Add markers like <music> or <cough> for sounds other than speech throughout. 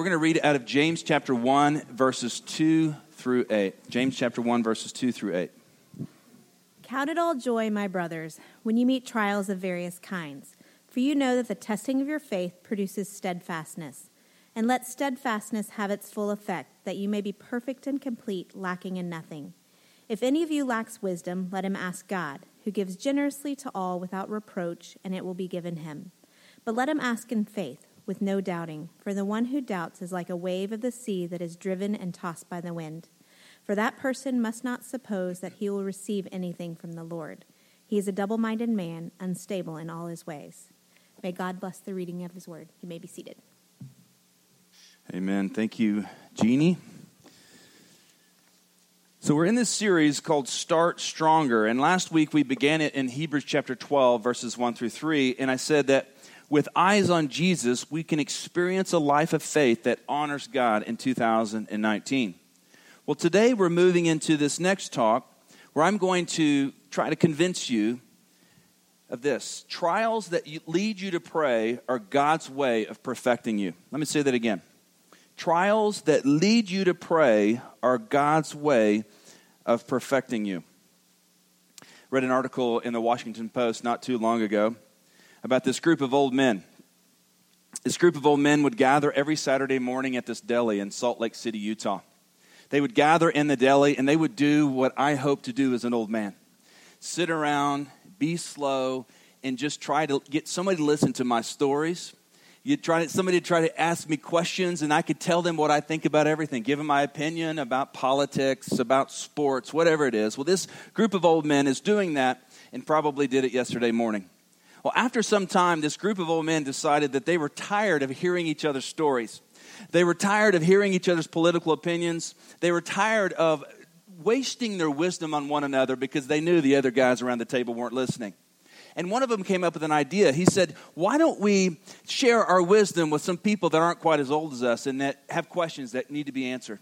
We're going to read out of James chapter 1, verses 2 through 8. James chapter 1, verses 2 through 8. Count it all joy, my brothers, when you meet trials of various kinds, for you know that the testing of your faith produces steadfastness. And let steadfastness have its full effect, that you may be perfect and complete, lacking in nothing. If any of you lacks wisdom, let him ask God, who gives generously to all without reproach, and it will be given him. But let him ask in faith with no doubting, for the one who doubts is like a wave of the sea that is driven and tossed by the wind. For that person must not suppose that he will receive anything from the Lord. He is a double minded man, unstable in all his ways. May God bless the reading of his word. You may be seated. Amen. Thank you, Jeannie. So, we're in this series called Start Stronger. And last week we began it in Hebrews chapter 12, verses 1 through 3. And I said that with eyes on Jesus, we can experience a life of faith that honors God in 2019. Well, today we're moving into this next talk where I'm going to try to convince you of this. Trials that lead you to pray are God's way of perfecting you. Let me say that again. Trials that lead you to pray are God's way of perfecting you. Read an article in the Washington Post not too long ago about this group of old men. This group of old men would gather every Saturday morning at this deli in Salt Lake City, Utah. They would gather in the deli and they would do what I hope to do as an old man sit around, be slow, and just try to get somebody to listen to my stories. You try to, somebody to try to ask me questions, and I could tell them what I think about everything, give them my opinion about politics, about sports, whatever it is. Well, this group of old men is doing that and probably did it yesterday morning. Well, after some time, this group of old men decided that they were tired of hearing each other's stories. They were tired of hearing each other's political opinions. They were tired of wasting their wisdom on one another because they knew the other guys around the table weren't listening. And one of them came up with an idea. He said, Why don't we share our wisdom with some people that aren't quite as old as us and that have questions that need to be answered?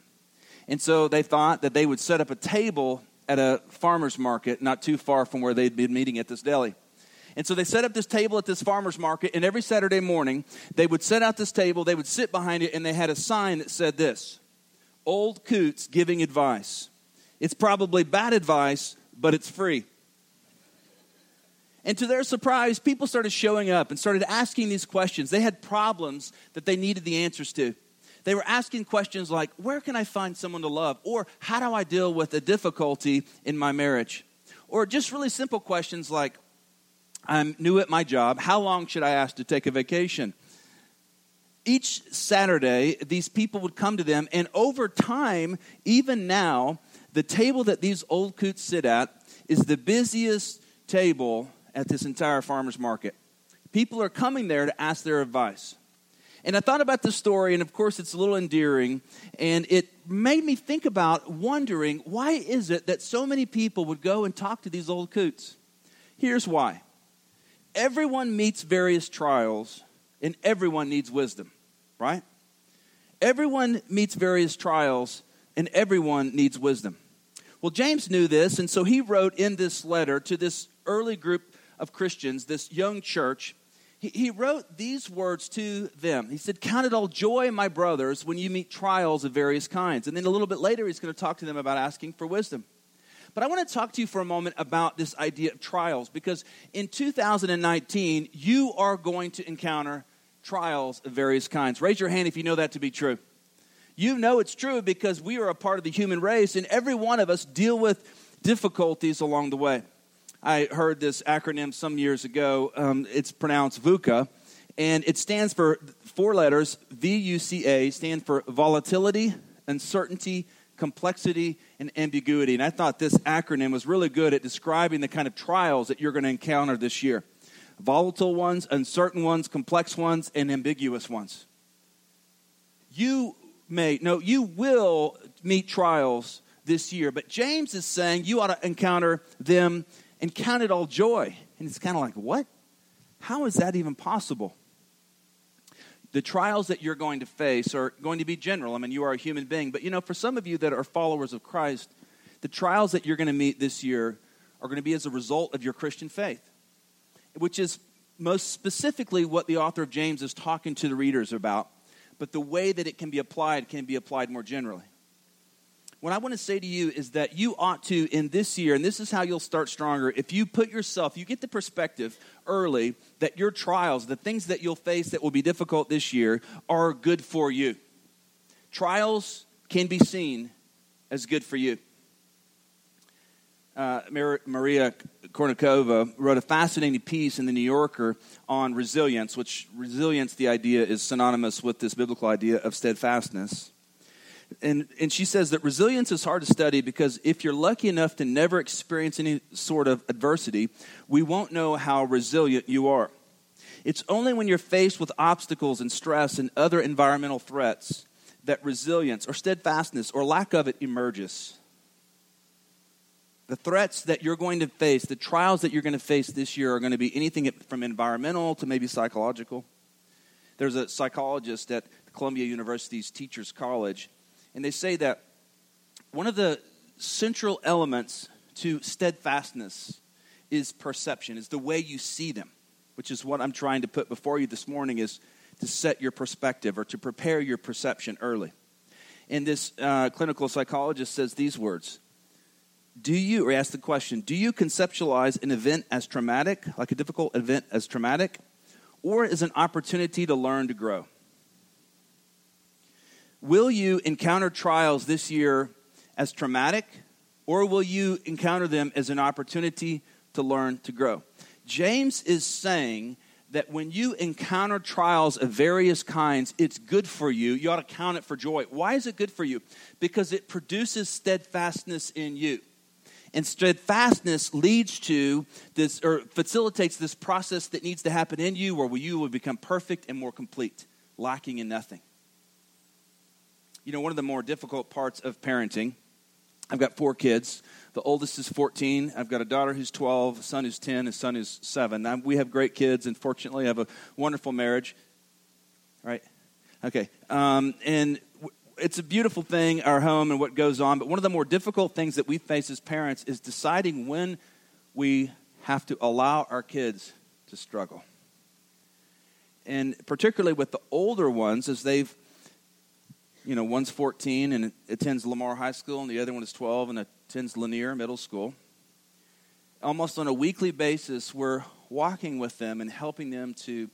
And so they thought that they would set up a table at a farmer's market not too far from where they'd been meeting at this deli. And so they set up this table at this farmer's market, and every Saturday morning, they would set out this table, they would sit behind it, and they had a sign that said this Old Coots giving advice. It's probably bad advice, but it's free. And to their surprise, people started showing up and started asking these questions. They had problems that they needed the answers to. They were asking questions like, Where can I find someone to love? Or, How do I deal with a difficulty in my marriage? Or just really simple questions like, I'm new at my job. How long should I ask to take a vacation? Each Saturday, these people would come to them, and over time, even now, the table that these old coots sit at is the busiest table at this entire farmer's market. People are coming there to ask their advice. And I thought about the story, and of course, it's a little endearing, and it made me think about wondering why is it that so many people would go and talk to these old coots? Here's why everyone meets various trials and everyone needs wisdom, right? Everyone meets various trials and everyone needs wisdom. Well, James knew this, and so he wrote in this letter to this early group of Christians, this young church, he, he wrote these words to them. He said, Count it all joy, my brothers, when you meet trials of various kinds. And then a little bit later, he's going to talk to them about asking for wisdom. But I want to talk to you for a moment about this idea of trials because in 2019, you are going to encounter trials of various kinds. Raise your hand if you know that to be true. You know it's true because we are a part of the human race, and every one of us deal with difficulties along the way. I heard this acronym some years ago. Um, it's pronounced VUCA, and it stands for four letters V U C A, stand for volatility, uncertainty, complexity, and ambiguity. And I thought this acronym was really good at describing the kind of trials that you're going to encounter this year volatile ones, uncertain ones, complex ones, and ambiguous ones. You may, no, you will meet trials this year, but James is saying you ought to encounter them and count it all joy. And it's kind of like, what? How is that even possible? The trials that you're going to face are going to be general. I mean, you are a human being. But, you know, for some of you that are followers of Christ, the trials that you're going to meet this year are going to be as a result of your Christian faith, which is most specifically what the author of James is talking to the readers about. but the way that it can be applied can be applied more generally. What I want to say to you is that you ought to, in this year, and this is how you'll start stronger, if you put yourself, you get the perspective early that your trials, the things that you'll face that will be difficult this year, are good for you. Trials can be seen as good for you. Uh, Maria Konnikova wrote a fascinating piece in the New Yorker on resilience, which resilience, the idea, is synonymous with this biblical idea of steadfastness. And, and she says that resilience is hard to study because if you're lucky enough to never experience any sort of adversity, we won't know how resilient you are. It's only when you're faced with obstacles and stress and other environmental threats that resilience or steadfastness or lack of it emerges. The threats that you're going to face, the trials that you're going to face this year are going to be anything from environmental to maybe psychological. There's a psychologist at Columbia University's Teachers College and they say that one of the central elements to steadfastness is perception, is the way you see them, which is what I'm trying to put before you this morning is to set your perspective or to prepare your perception early. And this uh, clinical psychologist says these words Do you, or ask the question, do you conceptualize an event as traumatic, like a difficult event as traumatic, or as an opportunity to learn to grow? Will you encounter trials this year as traumatic, or will you encounter them as an opportunity to learn to grow? James is saying that when you encounter trials of various kinds, it's good for you. You ought to count it for joy. Why is it good for you? Because it produces steadfastness in you. And steadfastness leads to this, or facilitates this process that needs to happen in you where you will become perfect and more complete, lacking in nothing you know, one of the more difficult parts of parenting. I've got four kids. The oldest is 14. I've got a daughter who's 12, a son who's 10, a son who's 7. Now, we have great kids, and fortunately, I have a wonderful marriage. Right? Okay. Um, and it's a beautiful thing, our home and what goes on. But one of the more difficult things that we face as parents is deciding when we have to allow our kids to struggle. And particularly with the older ones, as they've you know, one's 14 and attends Lamar High School, and the other one is 12 and attends Lanier Middle School. Almost on a weekly basis, we're walking with them and helping them to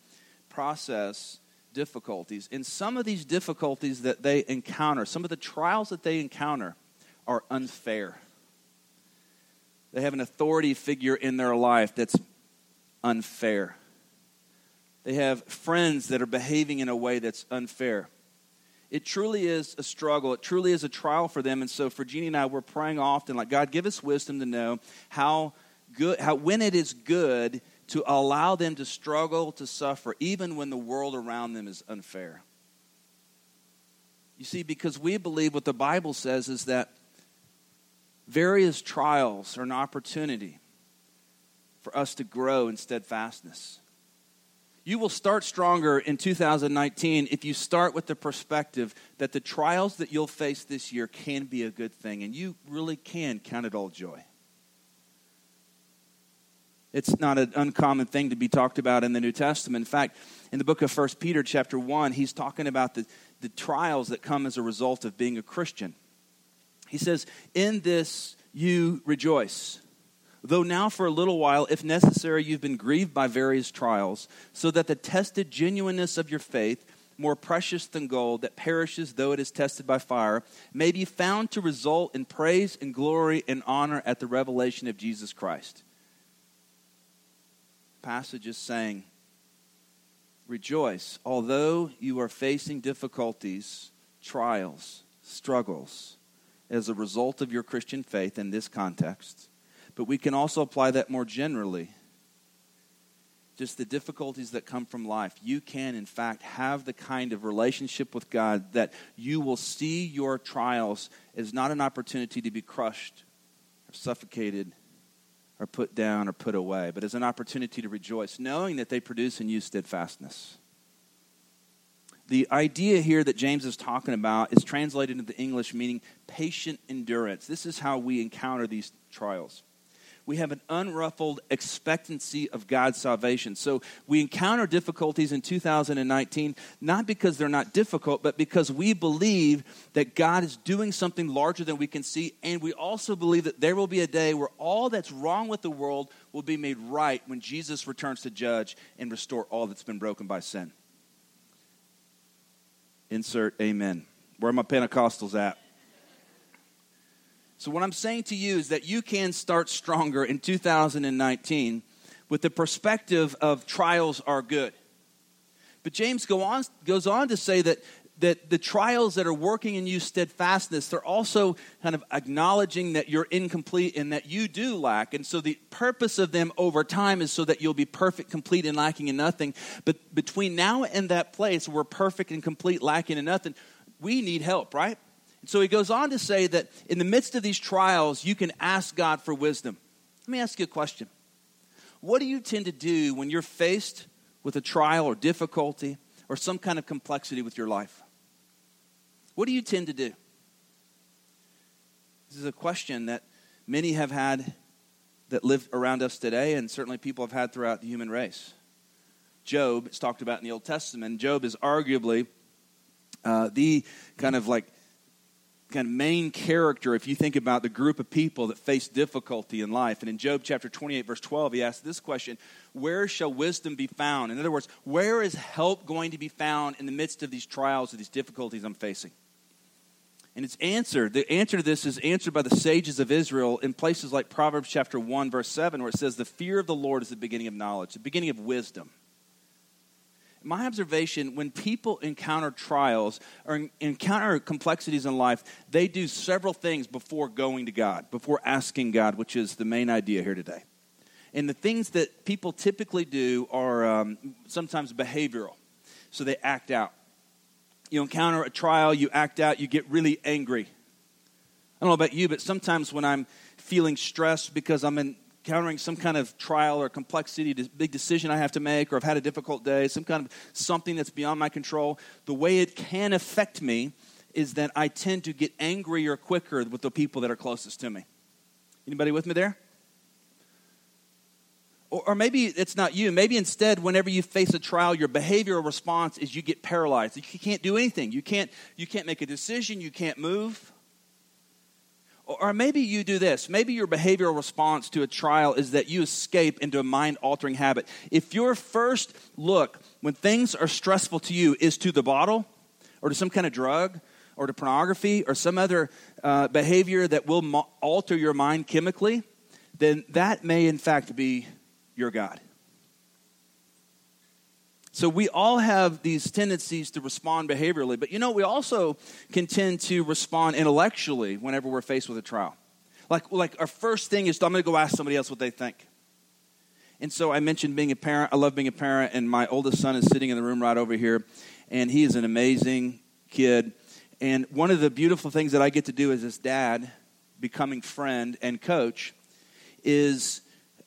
process difficulties. And some of these difficulties that they encounter, some of the trials that they encounter, are unfair. They have an authority figure in their life that's unfair. They have friends that are behaving in a way that's unfair it truly is a struggle. It truly is a trial for them. And so for Jeannie and I, we're praying often, like, God, give us wisdom to know how good, how when it is good to allow them to struggle, to suffer, even when the world around them is unfair. You see, because we believe what the Bible says is that various trials are an opportunity for us to grow in steadfastness. You will start stronger in 2019 if you start with the perspective that the trials that you'll face this year can be a good thing, and you really can count it all joy. It's not an uncommon thing to be talked about in the New Testament. In fact, in the book of 1 Peter, chapter 1, he's talking about the, the trials that come as a result of being a Christian. He says, In this you rejoice though now for a little while, if necessary, you've been grieved by various trials, so that the tested genuineness of your faith, more precious than gold that perishes though it is tested by fire, may be found to result in praise and glory and honor at the revelation of Jesus Christ. The passage is saying, Rejoice, although you are facing difficulties, trials, struggles as a result of your Christian faith in this context but we can also apply that more generally. Just the difficulties that come from life. You can, in fact, have the kind of relationship with God that you will see your trials as not an opportunity to be crushed or suffocated or put down or put away, but as an opportunity to rejoice, knowing that they produce in you steadfastness. The idea here that James is talking about is translated into English meaning patient endurance. This is how we encounter these trials we have an unruffled expectancy of God's salvation. So we encounter difficulties in 2019, not because they're not difficult, but because we believe that God is doing something larger than we can see. And we also believe that there will be a day where all that's wrong with the world will be made right when Jesus returns to judge and restore all that's been broken by sin. Insert amen. Where are my Pentecostals at? So, what I'm saying to you is that you can start stronger in 2019 with the perspective of trials are good. But James go on, goes on to say that, that the trials that are working in you steadfastness, they're also kind of acknowledging that you're incomplete and that you do lack. And so the purpose of them over time is so that you'll be perfect, complete, and lacking in nothing. But between now and that place we're perfect and complete, lacking in nothing, we need help, right? So he goes on to say that in the midst of these trials, you can ask God for wisdom. Let me ask you a question. What do you tend to do when you're faced with a trial or difficulty or some kind of complexity with your life? What do you tend to do? This is a question that many have had that live around us today, and certainly people have had throughout the human race. Job is talked about in the Old Testament. Job is arguably uh, the kind of like kind of main character if you think about the group of people that face difficulty in life. And in Job chapter 28, verse 12, he asks this question Where shall wisdom be found? In other words, where is help going to be found in the midst of these trials or these difficulties I'm facing? And it's answered. The answer to this is answered by the sages of Israel in places like Proverbs chapter 1, verse 7, where it says, The fear of the Lord is the beginning of knowledge, the beginning of wisdom my observation when people encounter trials or encounter complexities in life, they do several things before going to God, before asking God, which is the main idea here today. And the things that people typically do are um, sometimes behavioral. So they act out. You encounter a trial, you act out, you get really angry. I don't know about you, but sometimes when I'm feeling stressed because I'm in encountering some kind of trial or complexity, big decision I have to make, or I've had a difficult day, some kind of something that's beyond my control, the way it can affect me is that I tend to get angrier quicker with the people that are closest to me. Anybody with me there? Or, or maybe it's not you. Maybe instead, whenever you face a trial, your behavioral response is you get paralyzed. You can't do anything. You can't, you can't make a decision. You can't move. Or maybe you do this. Maybe your behavioral response to a trial is that you escape into a mind altering habit. If your first look when things are stressful to you is to the bottle or to some kind of drug or to pornography or some other uh, behavior that will mo- alter your mind chemically, then that may in fact be your God. So we all have these tendencies to respond behaviorally, but you know, we also can tend to respond intellectually whenever we're faced with a trial. Like, like our first thing is, I'm going to go ask somebody else what they think. And so I mentioned being a parent. I love being a parent, and my oldest son is sitting in the room right over here, and he is an amazing kid. And one of the beautiful things that I get to do as his dad, becoming friend and coach, is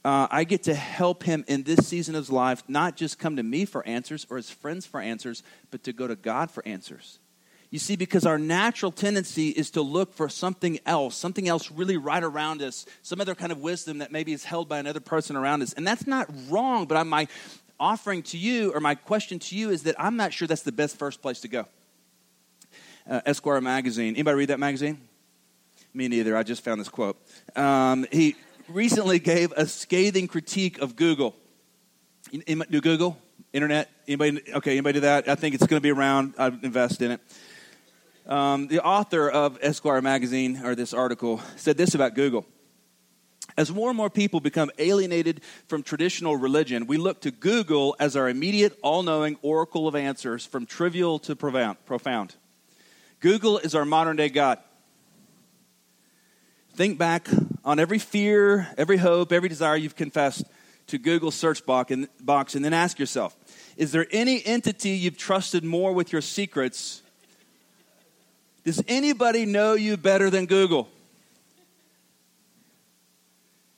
uh, I get to help him in this season of his life, not just come to me for answers or his friends for answers, but to go to God for answers. You see, because our natural tendency is to look for something else, something else really right around us, some other kind of wisdom that maybe is held by another person around us. And that's not wrong, but I'm, my offering to you or my question to you is that I'm not sure that's the best first place to go. Uh, Esquire magazine. Anybody read that magazine? Me neither. I just found this quote. Um, he recently gave a scathing critique of Google. Do Google? Internet? Anybody? Okay, anybody do that? I think it's going to be around. I'd invest in it. Um, the author of Esquire magazine, or this article, said this about Google. As more and more people become alienated from traditional religion, we look to Google as our immediate, all knowing oracle of answers from trivial to profound. Google is our modern day God. Think back on every fear, every hope, every desire you've confessed to Google search box and, then ask yourself Is there any entity you've trusted more with your secrets? Does anybody know you better than Google?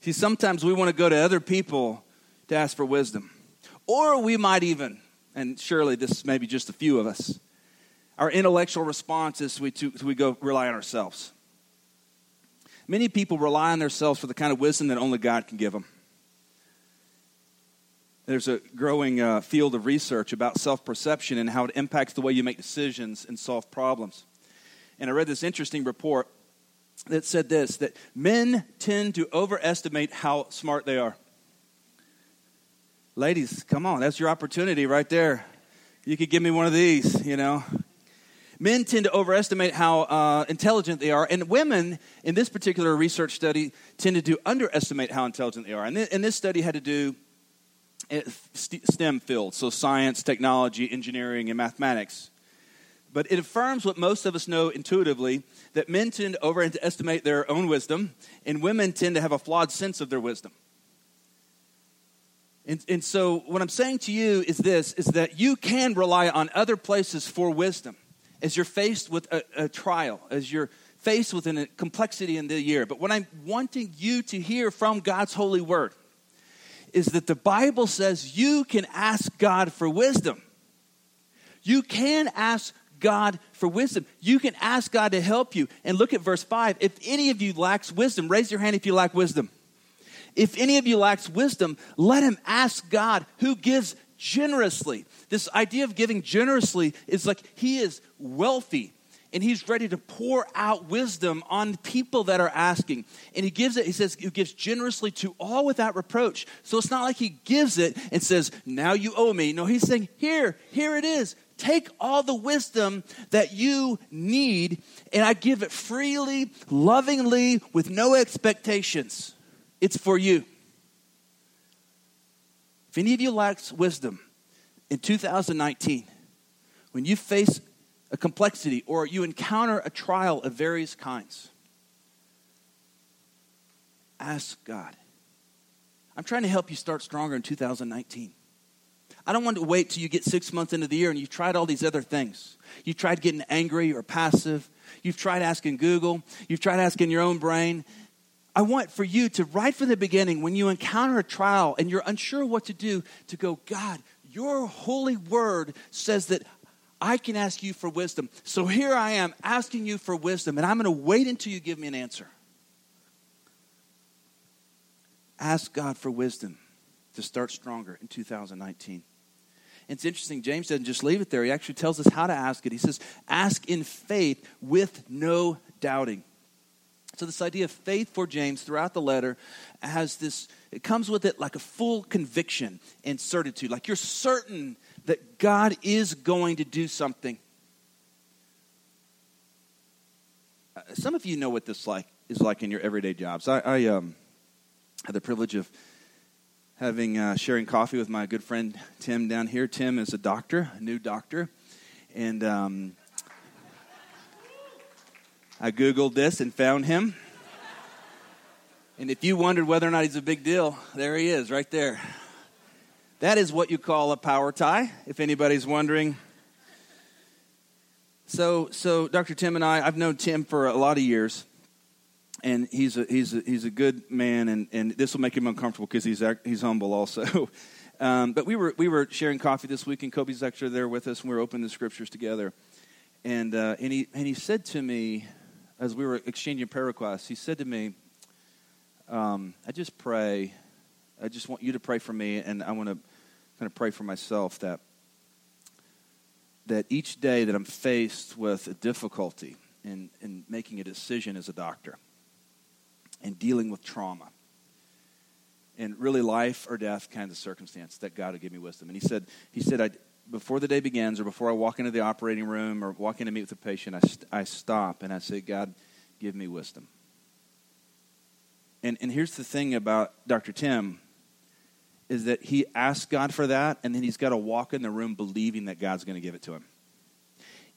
See, sometimes we want to go to other people to ask for wisdom. Or we might even, and surely this may be just a few of us, our intellectual response is we, to, we go rely on ourselves. Many people rely on themselves for the kind of wisdom that only God can give them. There's a growing uh, field of research about self perception and how it impacts the way you make decisions and solve problems. And I read this interesting report that said this that men tend to overestimate how smart they are. Ladies, come on, that's your opportunity right there. You could give me one of these, you know. Men tend to overestimate how uh, intelligent they are, and women, in this particular research study, tended to underestimate how intelligent they are. And, th- and this study had to do eh, STEM fields, so science, technology, engineering, and mathematics. But it affirms what most of us know intuitively that men tend to overestimate their own wisdom, and women tend to have a flawed sense of their wisdom. And, and so, what I'm saying to you is this is that you can rely on other places for wisdom as you're faced with a, a trial, as you're faced with a complexity in the year. But what I'm wanting you to hear from God's holy word is that the Bible says you can ask God for wisdom. You can ask God for wisdom. You can ask God to help you. And look at verse 5. If any of you lacks wisdom, raise your hand if you lack wisdom. If any of you lacks wisdom, let him ask God who gives generously. This idea of giving generously is like he is wealthy and he's ready to pour out wisdom on people that are asking. And he gives it, he says, he gives generously to all without reproach. So it's not like he gives it and says, now you owe me. No, he's saying, here, here it is. Take all the wisdom that you need, and I give it freely, lovingly, with no expectations. It's for you. If any of you lacks wisdom in 2019, when you face a complexity or you encounter a trial of various kinds, ask God. I'm trying to help you start stronger in 2019. I don't want to wait till you get six months into the year and you've tried all these other things. You've tried getting angry or passive. You've tried asking Google. You've tried asking your own brain. I want for you to, right from the beginning, when you encounter a trial and you're unsure what to do, to go, God, your holy word says that I can ask you for wisdom. So here I am asking you for wisdom, and I'm going to wait until you give me an answer. Ask God for wisdom to start stronger in 2019. It's interesting, James doesn't just leave it there. He actually tells us how to ask it. He says, Ask in faith with no doubting. So, this idea of faith for James throughout the letter has this, it comes with it like a full conviction and certitude. Like you're certain that God is going to do something. Uh, some of you know what this like is like in your everyday jobs. I, I um, had the privilege of having uh, sharing coffee with my good friend Tim down here. Tim is a doctor, a new doctor, and um, I googled this and found him. And if you wondered whether or not he's a big deal, there he is, right there. That is what you call a power tie, if anybody's wondering. So, so Dr. Tim and I, I've known Tim for a lot of years, and he's a, he's a, he's a good man, and, and this will make him uncomfortable because he's, he's humble also. <laughs> um, but we were, we were sharing coffee this week, and Kobe's actually there with us, and we were opening the scriptures together. And, uh, and, he, and he said to me, as we were exchanging prayer requests, he said to me, um, I just pray, I just want you to pray for me, and I want to kind of pray for myself that that each day that I'm faced with a difficulty in, in making a decision as a doctor and dealing with trauma and really life or death kind of circumstance that God would give me wisdom. And he said, he said, I, before the day begins or before I walk into the operating room or walk in to meet with a patient, I, st- I stop and I say, God, give me wisdom. And, and here's the thing about Dr. Tim is that he asks God for that, and then he's got to walk in the room believing that God's going to give it to him.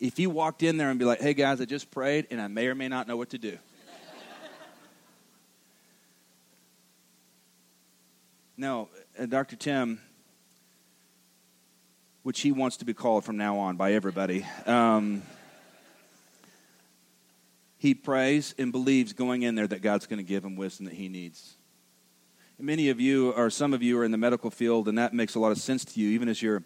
If he walked in there and be like, hey guys, I just prayed, and I may or may not know what to do. <laughs> no, uh, Dr. Tim, which he wants to be called from now on by everybody, um, he prays and believes going in there that God's going to give him wisdom that he needs. Many of you, or some of you, are in the medical field, and that makes a lot of sense to you, even as you're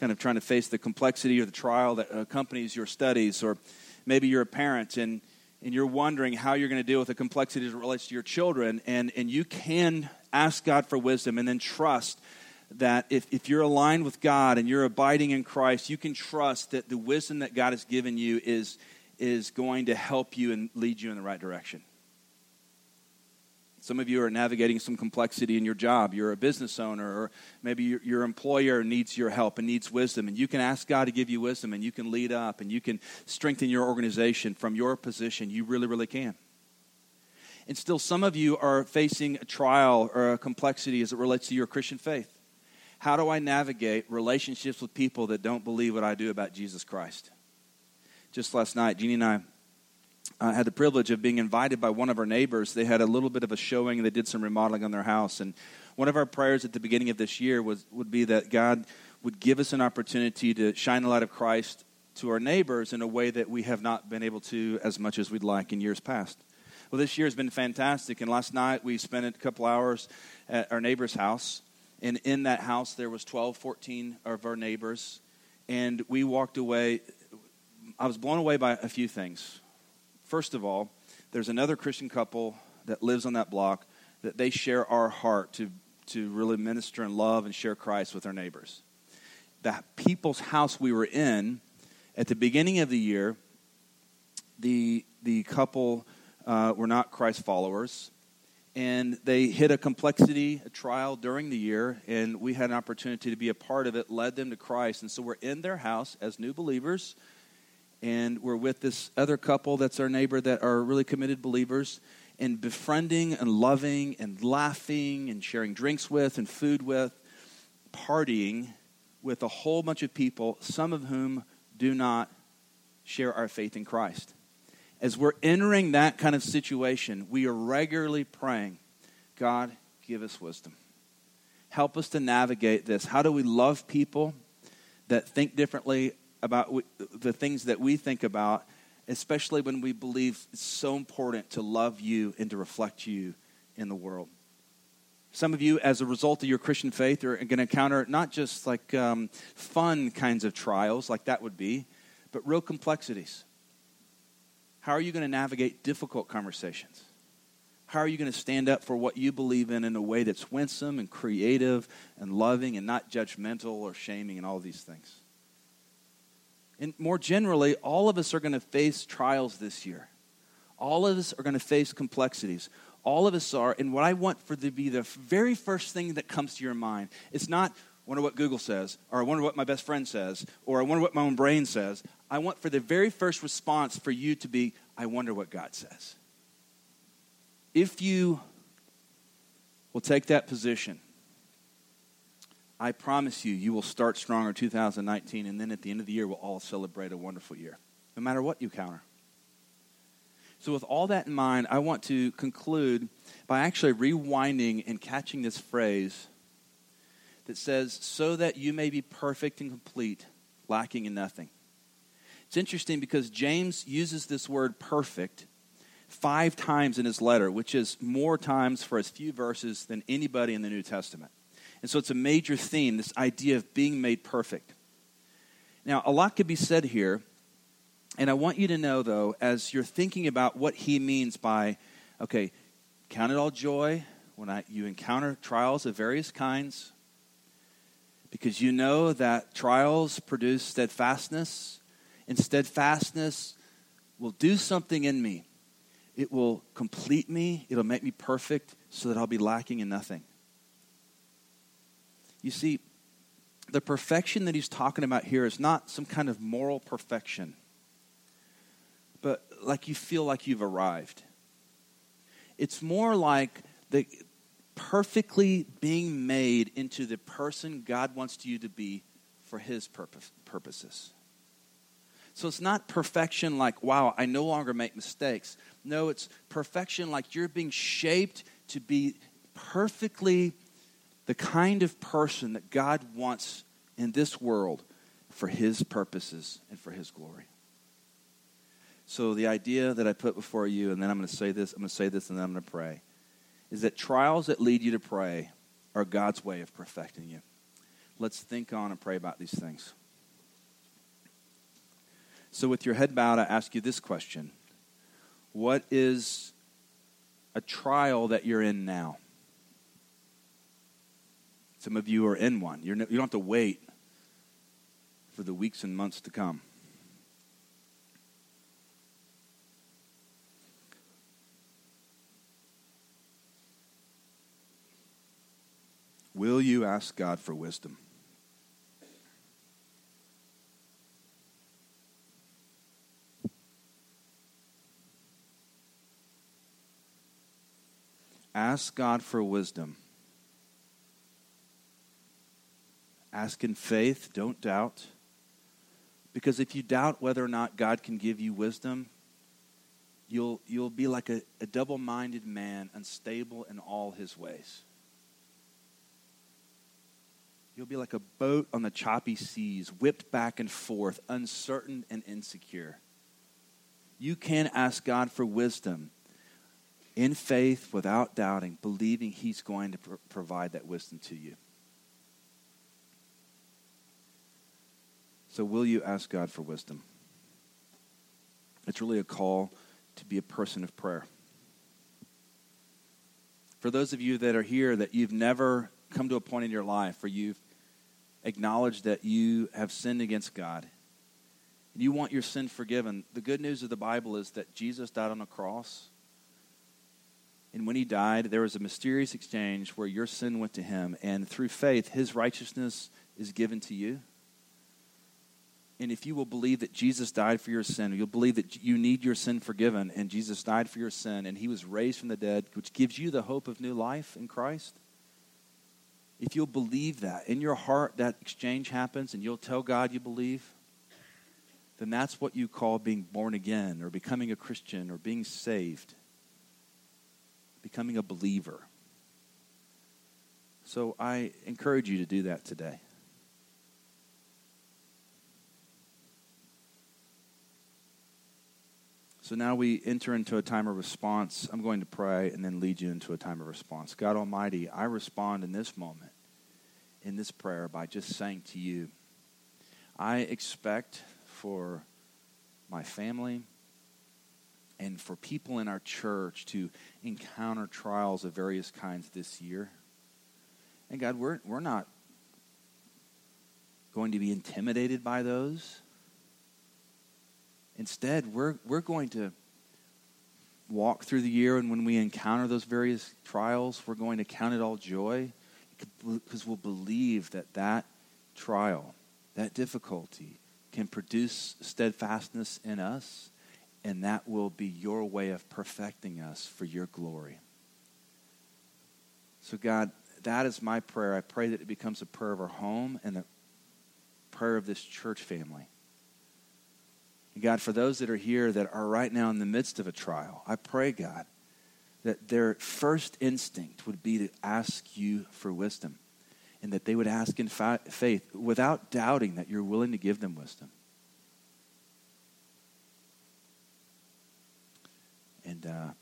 kind of trying to face the complexity or the trial that accompanies your studies. Or maybe you're a parent and and you're wondering how you're going to deal with the complexity as it relates to your children, and, and you can ask God for wisdom and then trust that if, if you're aligned with God and you're abiding in Christ, you can trust that the wisdom that God has given you is, is going to help you and lead you in the right direction. Some of you are navigating some complexity in your job. You're a business owner, or maybe your, your, employer needs your help and needs wisdom. And you can ask God to give you wisdom, and you can lead up, and you can strengthen your organization from your position. You really, really can. And still, some of you are facing a trial or a complexity as it relates to your Christian faith. How do I navigate relationships with people that don't believe what I do about Jesus Christ? Just last night, Jeannie and I uh, had the privilege of being invited by one of our neighbors. They had a little bit of a showing. They did some remodeling on their house. And one of our prayers at the beginning of this year was, would be that God would give us an opportunity to shine the light of Christ to our neighbors in a way that we have not been able to as much as we'd like in years past. Well, this year has been fantastic. And last night we spent a couple hours at our neighbor's house. And in that house, there was 12, 14 of our neighbors. And we walked away. I was blown away by a few things. First of all, there's another Christian couple that lives on that block that they share our heart to, to really minister and love and share Christ with our neighbors. The people's house we were in at the beginning of the year, the, the couple uh, were not Christ followers. And they hit a complexity, a trial during the year, and we had an opportunity to be a part of it, led them to Christ. And so we're in their house as new believers and we're with this other couple that's our neighbor that are really committed believers and befriending and loving and laughing and sharing drinks with and food with, partying with a whole bunch of people, some of whom do not share our faith in Christ. As we're entering that kind of situation, we are regularly praying, God, give us wisdom. Help us to navigate this. How do we love people that think differently about the things that we think about, especially when we believe it's so important to love you and to reflect you in the world. Some of you, as a result of your Christian faith, are going to encounter not just like um, fun kinds of trials, like that would be, but real complexities. How are you going to navigate difficult conversations? How are you going to stand up for what you believe in in a way that's winsome and creative and loving and not judgmental or shaming and all these things? And more generally, all of us are going to face trials this year. All of us are going to face complexities. All of us are. And what I want for to be the very first thing that comes to your mind, it's not, wonder what Google says, or I wonder what my best friend says, or I wonder what my own brain says. I want for the very first response for you to be, I wonder what God says. If you will take that position, I promise you, you will start stronger 2019, and then at the end of the year, we'll all celebrate a wonderful year, no matter what you counter. So, with all that in mind, I want to conclude by actually rewinding and catching this phrase that says, So that you may be perfect and complete, lacking in nothing. It's interesting because James uses this word perfect five times in his letter, which is more times for as few verses than anybody in the New Testament. And so it's a major theme, this idea of being made perfect. Now, a lot could be said here, and I want you to know, though, as you're thinking about what he means by, okay, count it all joy when I, you encounter trials of various kinds, because you know that trials produce steadfastness, and steadfastness will do something in me. It will complete me, it'll make me perfect so that I'll be lacking in nothing. You see, the perfection that he's talking about here is not some kind of moral perfection, but like you feel like you've arrived. It's more like the perfectly being made into the person God wants you to be for his purpose, purposes. So it's not perfection like, wow, I no longer make mistakes. No, it's perfection like you're being shaped to be perfectly the kind of person that God wants in this world for his purposes and for his glory. So, the idea that I put before you, and then I'm going to say this, I'm going to say this, and then I'm going to pray, is that trials that lead you to pray are God's way of perfecting you. Let's think on and pray about these things. So, with your head bowed, I ask you this question What is a trial that you're in now? Some of you are in one. You're you don't have to wait for the weeks and months to come. Will you ask God for wisdom? Ask God for wisdom. Ask in faith, don't doubt. Because if you doubt whether or not God can give you wisdom, you'll, you'll be like a, a double minded man, unstable in all his ways. You'll be like a boat on the choppy seas, whipped back and forth, uncertain and insecure. You can ask God for wisdom in faith, without doubting, believing He's going to pr- provide that wisdom to you. So, will you ask God for wisdom? It's really a call to be a person of prayer. For those of you that are here that you've never come to a point in your life where you've acknowledge that you have sinned against God and you want your sin forgiven, the good news of the Bible is that Jesus died on a cross. And when he died, there was a mysterious exchange where your sin went to him, and through faith, his righteousness is given to you. And if you will believe that Jesus died for your sin, you'll believe that you need your sin forgiven, and Jesus died for your sin, and he was raised from the dead, which gives you the hope of new life in Christ if you'll believe that in your heart, that exchange happens and you'll tell God you believe, then that's what you call being born again or becoming a Christian or being saved, becoming a believer. So I encourage you to do that today. So now we enter into a time of response. I'm going to pray and then lead you into a time of response. God Almighty, I respond in this moment, in this prayer, by just saying to you, I expect for my family and for people in our church to encounter trials of various kinds this year. And God, we're, we're not going to be intimidated by those. Instead, we're, we're going to walk through the year, and when we encounter those various trials, we're going to count it all joy because we'll believe that that trial, that difficulty, can produce steadfastness in us, and that will be your way of perfecting us for your glory. So, God, that is my prayer. I pray that it becomes a prayer of our home and a prayer of this church family. God, for those that are here that are right now in the midst of a trial, I pray, God, that their first instinct would be to ask you for wisdom and that they would ask in fa- faith without doubting that you're willing to give them wisdom. And uh,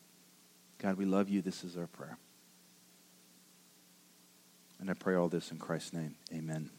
God, we love you. This is our prayer. And I pray all this in Christ's name. Amen.